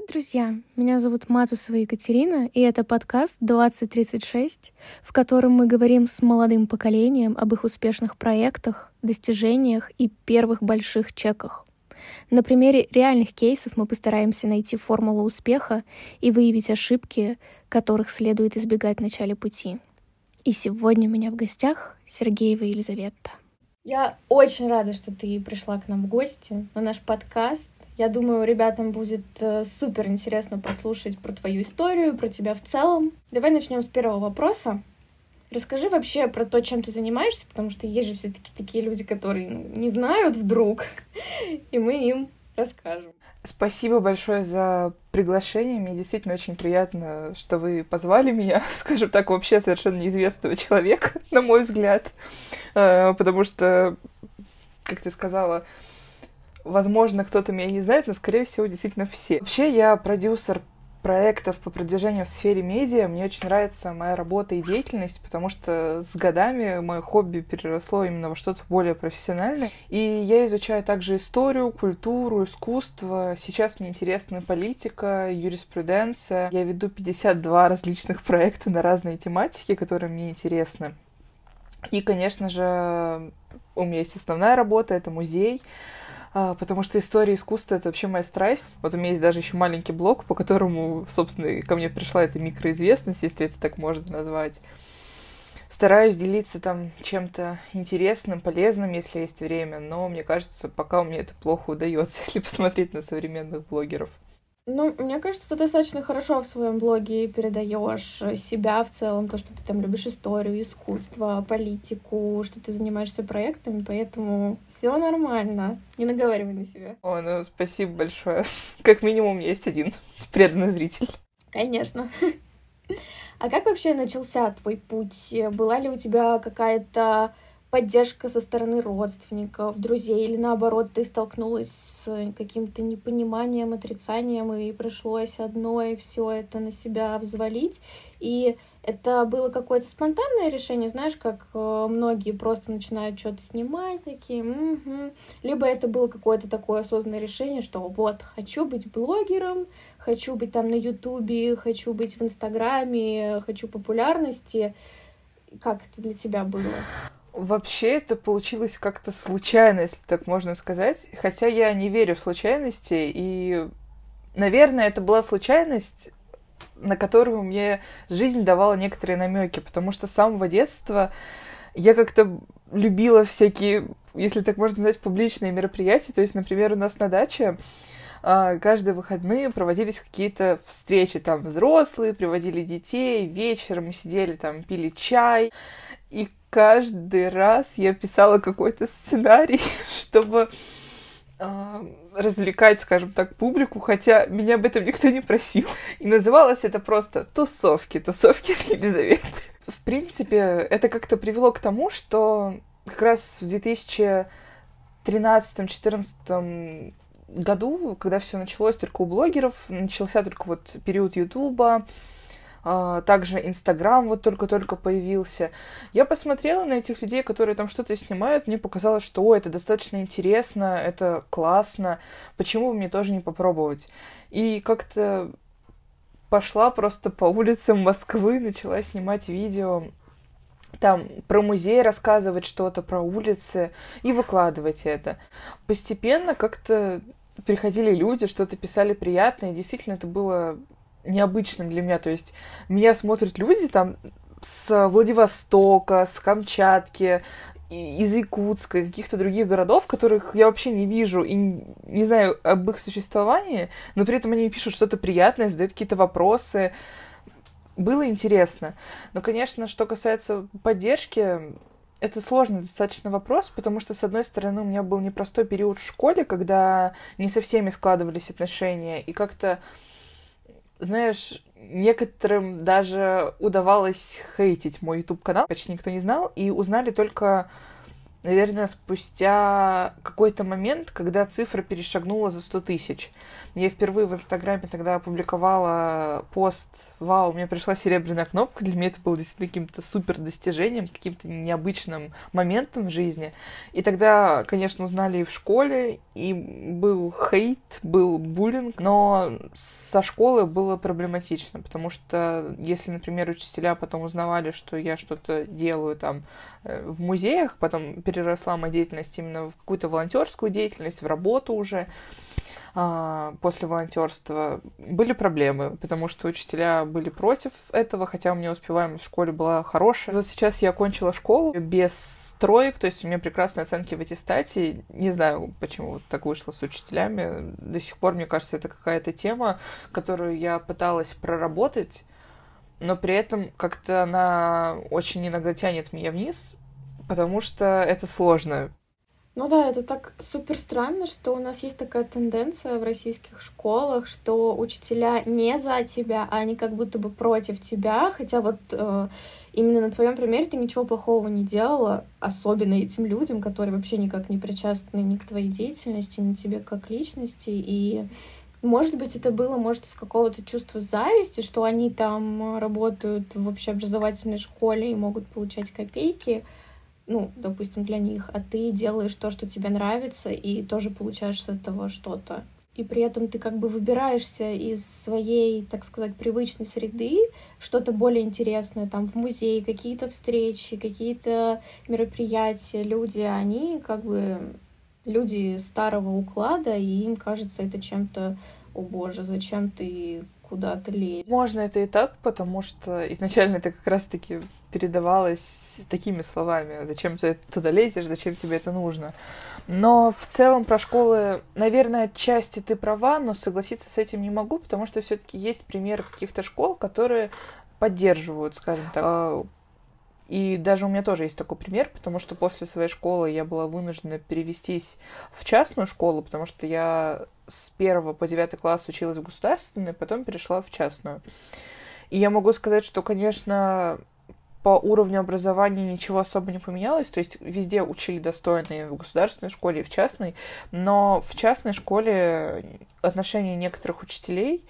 Привет, друзья! Меня зовут Матусова Екатерина, и это подкаст 2036, в котором мы говорим с молодым поколением об их успешных проектах, достижениях и первых больших чеках. На примере реальных кейсов мы постараемся найти формулу успеха и выявить ошибки, которых следует избегать в начале пути. И сегодня у меня в гостях Сергеева Елизавета. Я очень рада, что ты пришла к нам в гости на наш подкаст. Я думаю, ребятам будет э, супер интересно послушать про твою историю, про тебя в целом. Давай начнем с первого вопроса. Расскажи вообще про то, чем ты занимаешься, потому что есть же все-таки такие люди, которые не знают вдруг, и мы им расскажем. Спасибо большое за приглашение. Мне действительно очень приятно, что вы позвали меня, скажем так, вообще совершенно неизвестного человека, на мой взгляд. Э, потому что, как ты сказала, Возможно, кто-то меня не знает, но, скорее всего, действительно все. Вообще, я продюсер проектов по продвижению в сфере медиа. Мне очень нравится моя работа и деятельность, потому что с годами мое хобби переросло именно во что-то более профессиональное. И я изучаю также историю, культуру, искусство. Сейчас мне интересна политика, юриспруденция. Я веду 52 различных проекта на разные тематики, которые мне интересны. И, конечно же, у меня есть основная работа, это музей. А, потому что история искусства — это вообще моя страсть. Вот у меня есть даже еще маленький блог, по которому, собственно, ко мне пришла эта микроизвестность, если это так можно назвать. Стараюсь делиться там чем-то интересным, полезным, если есть время, но мне кажется, пока у меня это плохо удается, если посмотреть на современных блогеров. Ну, мне кажется, ты достаточно хорошо в своем блоге передаешь себя в целом, то, что ты там любишь историю, искусство, политику, что ты занимаешься проектами, поэтому все нормально. Не наговаривай на себя. О, ну спасибо большое. Как минимум есть один преданный зритель. Конечно. А как вообще начался твой путь? Была ли у тебя какая-то поддержка со стороны родственников, друзей, или наоборот, ты столкнулась с каким-то непониманием, отрицанием, и пришлось одной все это на себя взвалить. И это было какое-то спонтанное решение, знаешь, как э, многие просто начинают что-то снимать, такие, угу. либо это было какое-то такое осознанное решение, что вот, хочу быть блогером, хочу быть там на Ютубе, хочу быть в Инстаграме, хочу популярности. Как это для тебя было? Вообще это получилось как-то случайно, если так можно сказать. Хотя я не верю в случайности, и, наверное, это была случайность, на которую мне жизнь давала некоторые намеки, потому что с самого детства я как-то любила всякие, если так можно назвать, публичные мероприятия. То есть, например, у нас на даче а, каждые выходные проводились какие-то встречи, там взрослые приводили детей, вечером мы сидели там, пили чай, каждый раз я писала какой-то сценарий, чтобы э, развлекать, скажем так, публику, хотя меня об этом никто не просил. И называлось это просто «Тусовки», «Тусовки Елизаветы». В принципе, это как-то привело к тому, что как раз в 2013-2014 году, когда все началось только у блогеров, начался только вот период Ютуба, также Инстаграм вот только-только появился. Я посмотрела на этих людей, которые там что-то снимают, мне показалось, что, о, это достаточно интересно, это классно, почему бы мне тоже не попробовать? И как-то пошла просто по улицам Москвы, начала снимать видео там про музей рассказывать что-то, про улицы и выкладывать это. Постепенно как-то приходили люди, что-то писали приятное, и действительно это было необычным для меня. То есть меня смотрят люди там с Владивостока, с Камчатки, из Якутска, каких-то других городов, которых я вообще не вижу и не знаю об их существовании, но при этом они пишут что-то приятное, задают какие-то вопросы. Было интересно. Но, конечно, что касается поддержки, это сложный достаточно вопрос, потому что, с одной стороны, у меня был непростой период в школе, когда не со всеми складывались отношения, и как-то знаешь, некоторым даже удавалось хейтить мой YouTube канал, почти никто не знал, и узнали только наверное, спустя какой-то момент, когда цифра перешагнула за 100 тысяч. Я впервые в Инстаграме тогда опубликовала пост «Вау, у меня пришла серебряная кнопка». Для меня это было действительно каким-то супер достижением, каким-то необычным моментом в жизни. И тогда, конечно, узнали и в школе, и был хейт, был буллинг, но со школы было проблематично, потому что если, например, учителя потом узнавали, что я что-то делаю там э, в музеях, потом переросла моя деятельность именно в какую-то волонтерскую деятельность, в работу уже, а, после волонтерства были проблемы, потому что учителя были против этого, хотя у меня успеваемость в школе была хорошая. Вот сейчас я окончила школу без троек, то есть у меня прекрасные оценки в аттестате. Не знаю, почему вот так вышло с учителями. До сих пор, мне кажется, это какая-то тема, которую я пыталась проработать, но при этом как-то она очень иногда тянет меня вниз, потому что это сложно. Ну да, это так супер странно, что у нас есть такая тенденция в российских школах, что учителя не за тебя, а они как будто бы против тебя, хотя вот э, именно на твоем примере ты ничего плохого не делала, особенно этим людям, которые вообще никак не причастны ни к твоей деятельности, ни тебе как личности, и может быть, это было, может, из какого-то чувства зависти, что они там работают в общеобразовательной школе и могут получать копейки, ну, допустим, для них, а ты делаешь то, что тебе нравится, и тоже получаешь с этого что-то. И при этом ты как бы выбираешься из своей, так сказать, привычной среды, что-то более интересное, там, в музей, какие-то встречи, какие-то мероприятия, люди, они как бы люди старого уклада, и им кажется это чем-то, о боже, зачем ты куда-то лезть. Можно это и так, потому что изначально это как раз-таки передавалось такими словами. Зачем ты туда лезешь, зачем тебе это нужно? Но в целом про школы, наверное, отчасти ты права, но согласиться с этим не могу, потому что все-таки есть примеры каких-то школ, которые поддерживают, скажем так. А, и даже у меня тоже есть такой пример, потому что после своей школы я была вынуждена перевестись в частную школу, потому что я с первого по девятый класс училась в государственной, потом перешла в частную. И я могу сказать, что, конечно, по уровню образования ничего особо не поменялось, то есть везде учили достойно и в государственной школе, и в частной, но в частной школе отношение некоторых учителей,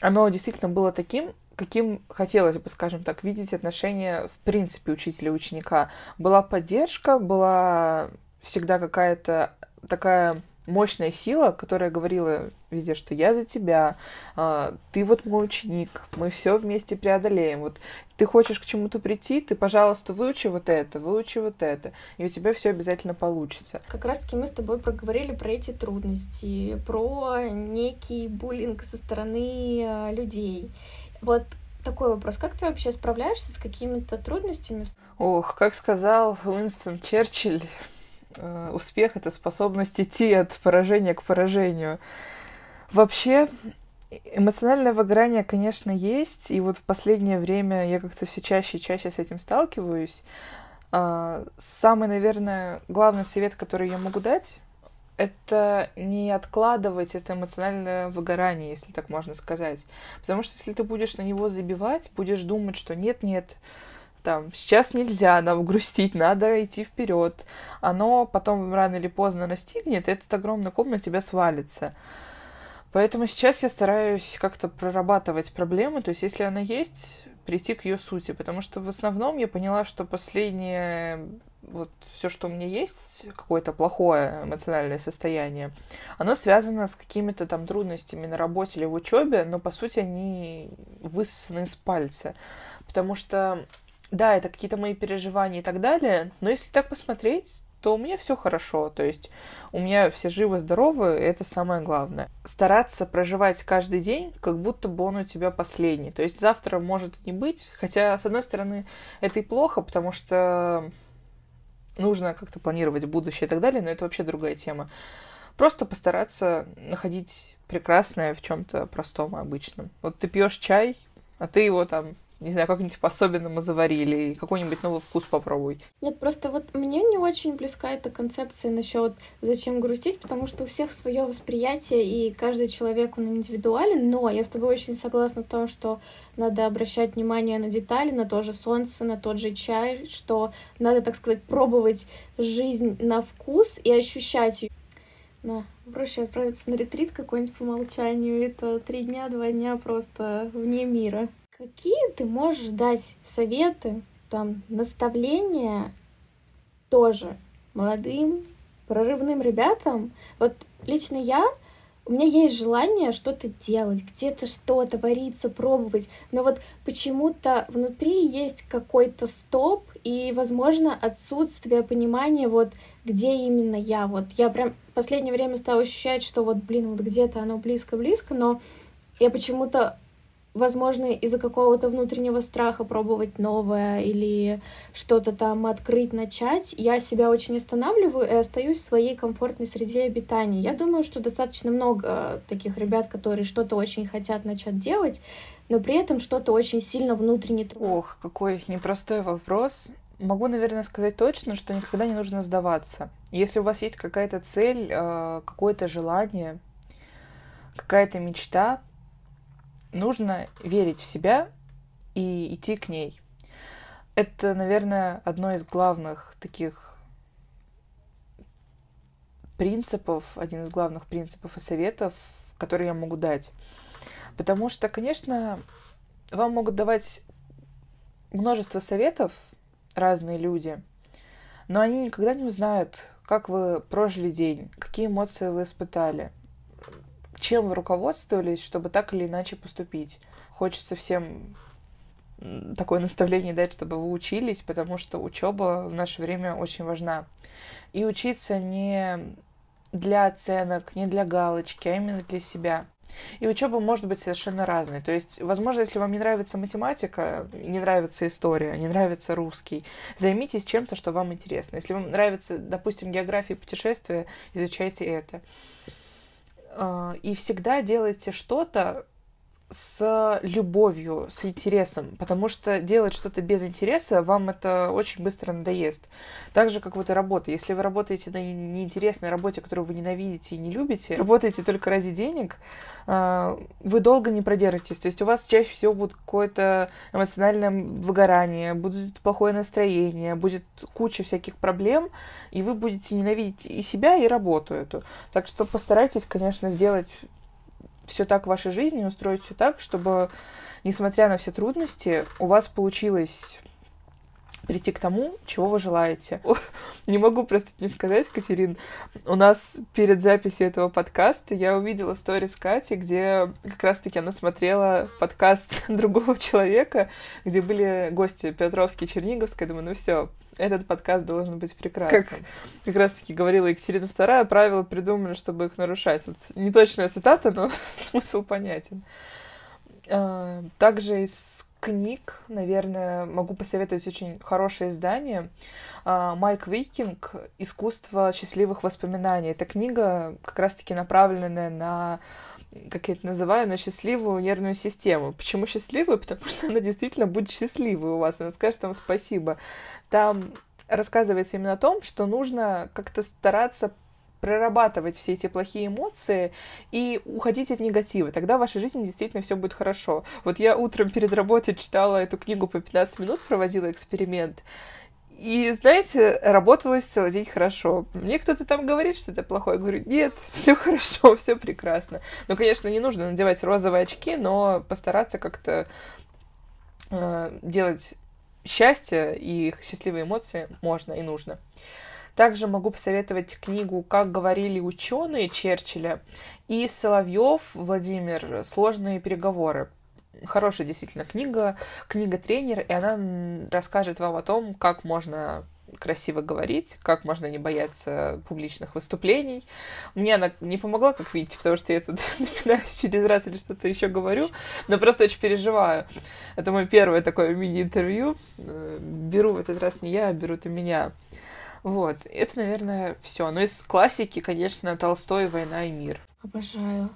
оно действительно было таким, каким хотелось бы, скажем так, видеть отношения в принципе учителя и ученика. Была поддержка, была всегда какая-то такая мощная сила, которая говорила везде, что я за тебя, а, ты вот мой ученик, мы все вместе преодолеем. Вот ты хочешь к чему-то прийти, ты, пожалуйста, выучи вот это, выучи вот это, и у тебя все обязательно получится. Как раз-таки мы с тобой проговорили про эти трудности, про некий буллинг со стороны а, людей. Вот такой вопрос. Как ты вообще справляешься с какими-то трудностями? Ох, как сказал Уинстон Черчилль, успех — это способность идти от поражения к поражению. Вообще, эмоциональное выгорание, конечно, есть, и вот в последнее время я как-то все чаще и чаще с этим сталкиваюсь. А, самый, наверное, главный совет, который я могу дать, это не откладывать это эмоциональное выгорание, если так можно сказать. Потому что если ты будешь на него забивать, будешь думать, что нет-нет, там, сейчас нельзя нам грустить, надо идти вперед. Оно потом рано или поздно настигнет, и этот огромный ком на тебя свалится. Поэтому сейчас я стараюсь как-то прорабатывать проблему, то есть если она есть, прийти к ее сути, потому что в основном я поняла, что последнее вот все, что у меня есть, какое-то плохое эмоциональное состояние, оно связано с какими-то там трудностями на работе или в учебе, но по сути они высосаны из пальца. Потому что да, это какие-то мои переживания и так далее, но если так посмотреть, то у меня все хорошо, то есть у меня все живы, здоровы, это самое главное. Стараться проживать каждый день, как будто бы он у тебя последний. То есть завтра может не быть, хотя, с одной стороны, это и плохо, потому что нужно как-то планировать будущее и так далее, но это вообще другая тема. Просто постараться находить прекрасное в чем-то простом и обычном. Вот ты пьешь чай, а ты его там не знаю, как-нибудь по-особенному заварили, и какой-нибудь новый вкус попробуй. Нет, просто вот мне не очень близка эта концепция насчет зачем грустить, потому что у всех свое восприятие, и каждый человек, он индивидуален, но я с тобой очень согласна в том, что надо обращать внимание на детали, на то же солнце, на тот же чай, что надо, так сказать, пробовать жизнь на вкус и ощущать ее. Да, проще отправиться на ретрит какой-нибудь по умолчанию. Это три дня, два дня просто вне мира. Какие ты можешь дать советы, там, наставления тоже молодым, прорывным ребятам? Вот лично я, у меня есть желание что-то делать, где-то что-то вариться, пробовать, но вот почему-то внутри есть какой-то стоп и, возможно, отсутствие понимания вот где именно я. Вот я прям в последнее время стала ощущать, что вот, блин, вот где-то оно близко-близко, но я почему-то возможно, из-за какого-то внутреннего страха пробовать новое или что-то там открыть, начать, я себя очень останавливаю и остаюсь в своей комфортной среде обитания. Я думаю, что достаточно много таких ребят, которые что-то очень хотят начать делать, но при этом что-то очень сильно внутренне... Ох, какой непростой вопрос. Могу, наверное, сказать точно, что никогда не нужно сдаваться. Если у вас есть какая-то цель, э, какое-то желание, какая-то мечта, нужно верить в себя и идти к ней. Это, наверное, одно из главных таких принципов, один из главных принципов и советов, которые я могу дать. Потому что, конечно, вам могут давать множество советов, разные люди, но они никогда не узнают, как вы прожили день, какие эмоции вы испытали, чем вы руководствовались, чтобы так или иначе поступить. Хочется всем такое наставление дать, чтобы вы учились, потому что учеба в наше время очень важна. И учиться не для оценок, не для галочки, а именно для себя. И учеба может быть совершенно разной. То есть, возможно, если вам не нравится математика, не нравится история, не нравится русский, займитесь чем-то, что вам интересно. Если вам нравится, допустим, география и путешествия, изучайте это. А, и всегда делайте что-то, с любовью, с интересом, потому что делать что-то без интереса вам это очень быстро надоест. Так же, как вот и работа. Если вы работаете на неинтересной работе, которую вы ненавидите и не любите, работаете только ради денег, а, вы долго не продержитесь. То есть у вас чаще всего будет какое-то эмоциональное выгорание, будет плохое настроение, будет куча всяких проблем, и вы будете ненавидеть и себя, и работу эту. Так что постарайтесь, конечно, сделать все так в вашей жизни, устроить все так, чтобы, несмотря на все трудности, у вас получилось прийти к тому, чего вы желаете. Не могу просто не сказать, Катерин, у нас перед записью этого подкаста я увидела сторис Кати, где как раз-таки она смотрела подкаст другого человека, где были гости Петровский, Черниговская. Думаю, ну все, этот подкаст должен быть прекрасным. Как как раз-таки говорила Екатерина II, правила придумали, чтобы их нарушать. Вот не точная цитата, но смысл понятен. А, также из книг, наверное, могу посоветовать очень хорошее издание. А, Майк Викинг «Искусство счастливых воспоминаний». Это книга, как раз-таки направленная на как я это называю, на счастливую нервную систему. Почему счастливую? Потому что она действительно будет счастливой у вас, она скажет вам спасибо. Там рассказывается именно о том, что нужно как-то стараться прорабатывать все эти плохие эмоции и уходить от негатива. Тогда в вашей жизни действительно все будет хорошо. Вот я утром перед работой читала эту книгу по 15 минут, проводила эксперимент. И, знаете, работалось целый день хорошо. Мне кто-то там говорит, что это плохое. Я говорю, нет, все хорошо, все прекрасно. Ну, конечно, не нужно надевать розовые очки, но постараться как-то э, делать счастье и счастливые эмоции можно и нужно. Также могу посоветовать книгу «Как говорили ученые» Черчилля и Соловьев Владимир «Сложные переговоры» хорошая действительно книга, книга-тренер, и она расскажет вам о том, как можно красиво говорить, как можно не бояться публичных выступлений. Мне она не помогла, как видите, потому что я тут запинаюсь через раз или что-то еще говорю, но просто очень переживаю. Это мое первое такое мини-интервью. Э, беру в этот раз не я, а берут и меня. Вот, это, наверное, все. Но из классики, конечно, Толстой «Война и мир». Обожаю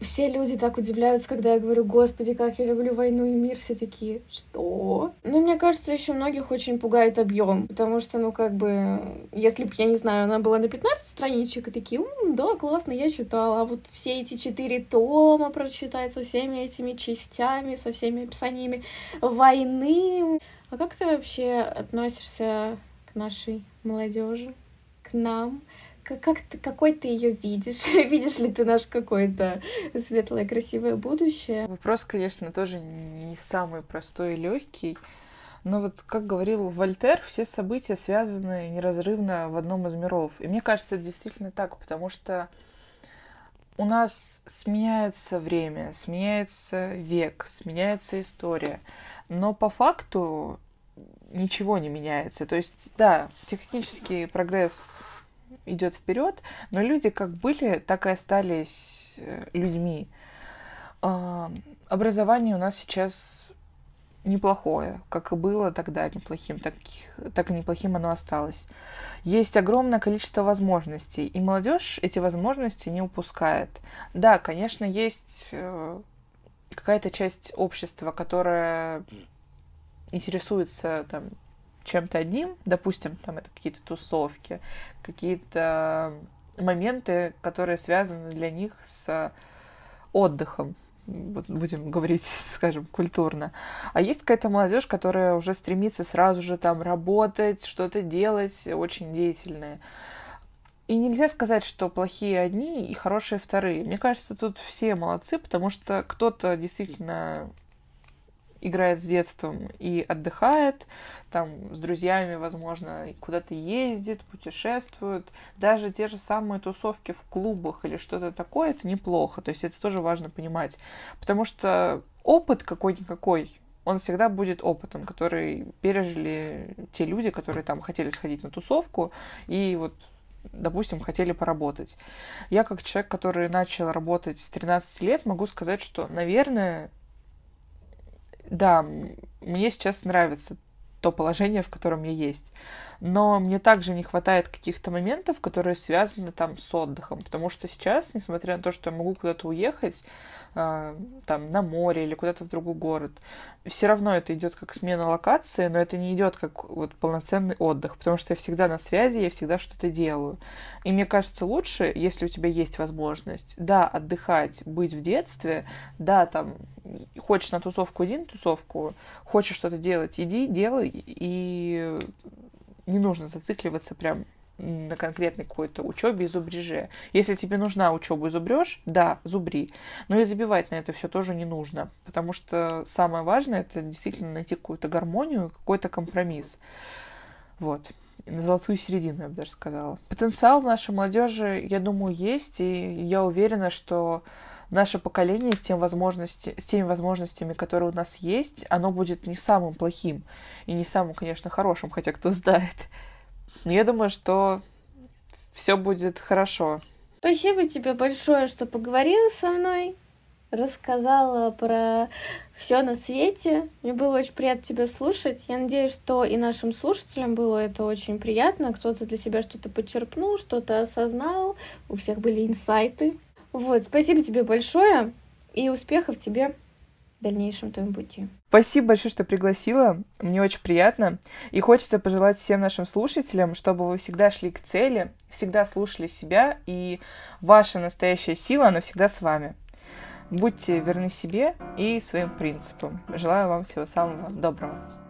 все люди так удивляются, когда я говорю, господи, как я люблю войну и мир, все такие, что? Ну, мне кажется, еще многих очень пугает объем, потому что, ну, как бы, если бы, я не знаю, она была на 15 страничек, и такие, М, да, классно, я читала, а вот все эти четыре тома прочитать со всеми этими частями, со всеми описаниями войны. А как ты вообще относишься к нашей молодежи, к нам? Как, как ты, какой ты ее видишь? Видишь ли ты наш какое-то светлое, красивое будущее? Вопрос, конечно, тоже не самый простой и легкий. Но вот, как говорил Вольтер, все события связаны неразрывно в одном из миров. И мне кажется, это действительно так, потому что у нас сменяется время, сменяется век, сменяется история. Но по факту ничего не меняется. То есть, да, технический прогресс идет вперед, но люди как были, так и остались э, людьми. А, образование у нас сейчас неплохое, как и было тогда неплохим, так, так и неплохим оно осталось. Есть огромное количество возможностей, и молодежь эти возможности не упускает. Да, конечно, есть э, какая-то часть общества, которая интересуется там чем-то одним, допустим, там это какие-то тусовки, какие-то моменты, которые связаны для них с отдыхом, будем говорить, скажем, культурно. А есть какая-то молодежь, которая уже стремится сразу же там работать, что-то делать, очень деятельная. И нельзя сказать, что плохие одни и хорошие вторые. Мне кажется, тут все молодцы, потому что кто-то действительно играет с детством и отдыхает, там с друзьями, возможно, куда-то ездит, путешествует. Даже те же самые тусовки в клубах или что-то такое, это неплохо. То есть это тоже важно понимать. Потому что опыт какой-никакой, он всегда будет опытом, который пережили те люди, которые там хотели сходить на тусовку и вот допустим, хотели поработать. Я как человек, который начал работать с 13 лет, могу сказать, что, наверное, да, мне сейчас нравится то положение, в котором я есть. Но мне также не хватает каких-то моментов, которые связаны там с отдыхом, потому что сейчас, несмотря на то, что я могу куда-то уехать, э, там на море или куда-то в другой город, все равно это идет как смена локации, но это не идет как вот полноценный отдых, потому что я всегда на связи, я всегда что-то делаю. И мне кажется лучше, если у тебя есть возможность, да, отдыхать, быть в детстве, да, там хочешь на тусовку, иди на тусовку, хочешь что-то делать, иди, делай, и не нужно зацикливаться прям на конкретной какой-то учебе и зубреже. Если тебе нужна учеба и зубрешь, да, зубри. Но и забивать на это все тоже не нужно, потому что самое важное это действительно найти какую-то гармонию, какой-то компромисс. Вот. На золотую середину, я бы даже сказала. Потенциал в нашей молодежи, я думаю, есть, и я уверена, что наше поколение с, тем возможности, с теми возможностями, которые у нас есть, оно будет не самым плохим и не самым, конечно, хорошим, хотя кто знает. Но я думаю, что все будет хорошо. Спасибо тебе большое, что поговорила со мной, рассказала про все на свете. Мне было очень приятно тебя слушать. Я надеюсь, что и нашим слушателям было это очень приятно. Кто-то для себя что-то подчерпнул, что-то осознал. У всех были инсайты. Вот, спасибо тебе большое и успехов тебе в дальнейшем твоем пути. Спасибо большое, что пригласила. Мне очень приятно. И хочется пожелать всем нашим слушателям, чтобы вы всегда шли к цели, всегда слушали себя, и ваша настоящая сила, она всегда с вами. Будьте верны себе и своим принципам. Желаю вам всего самого доброго.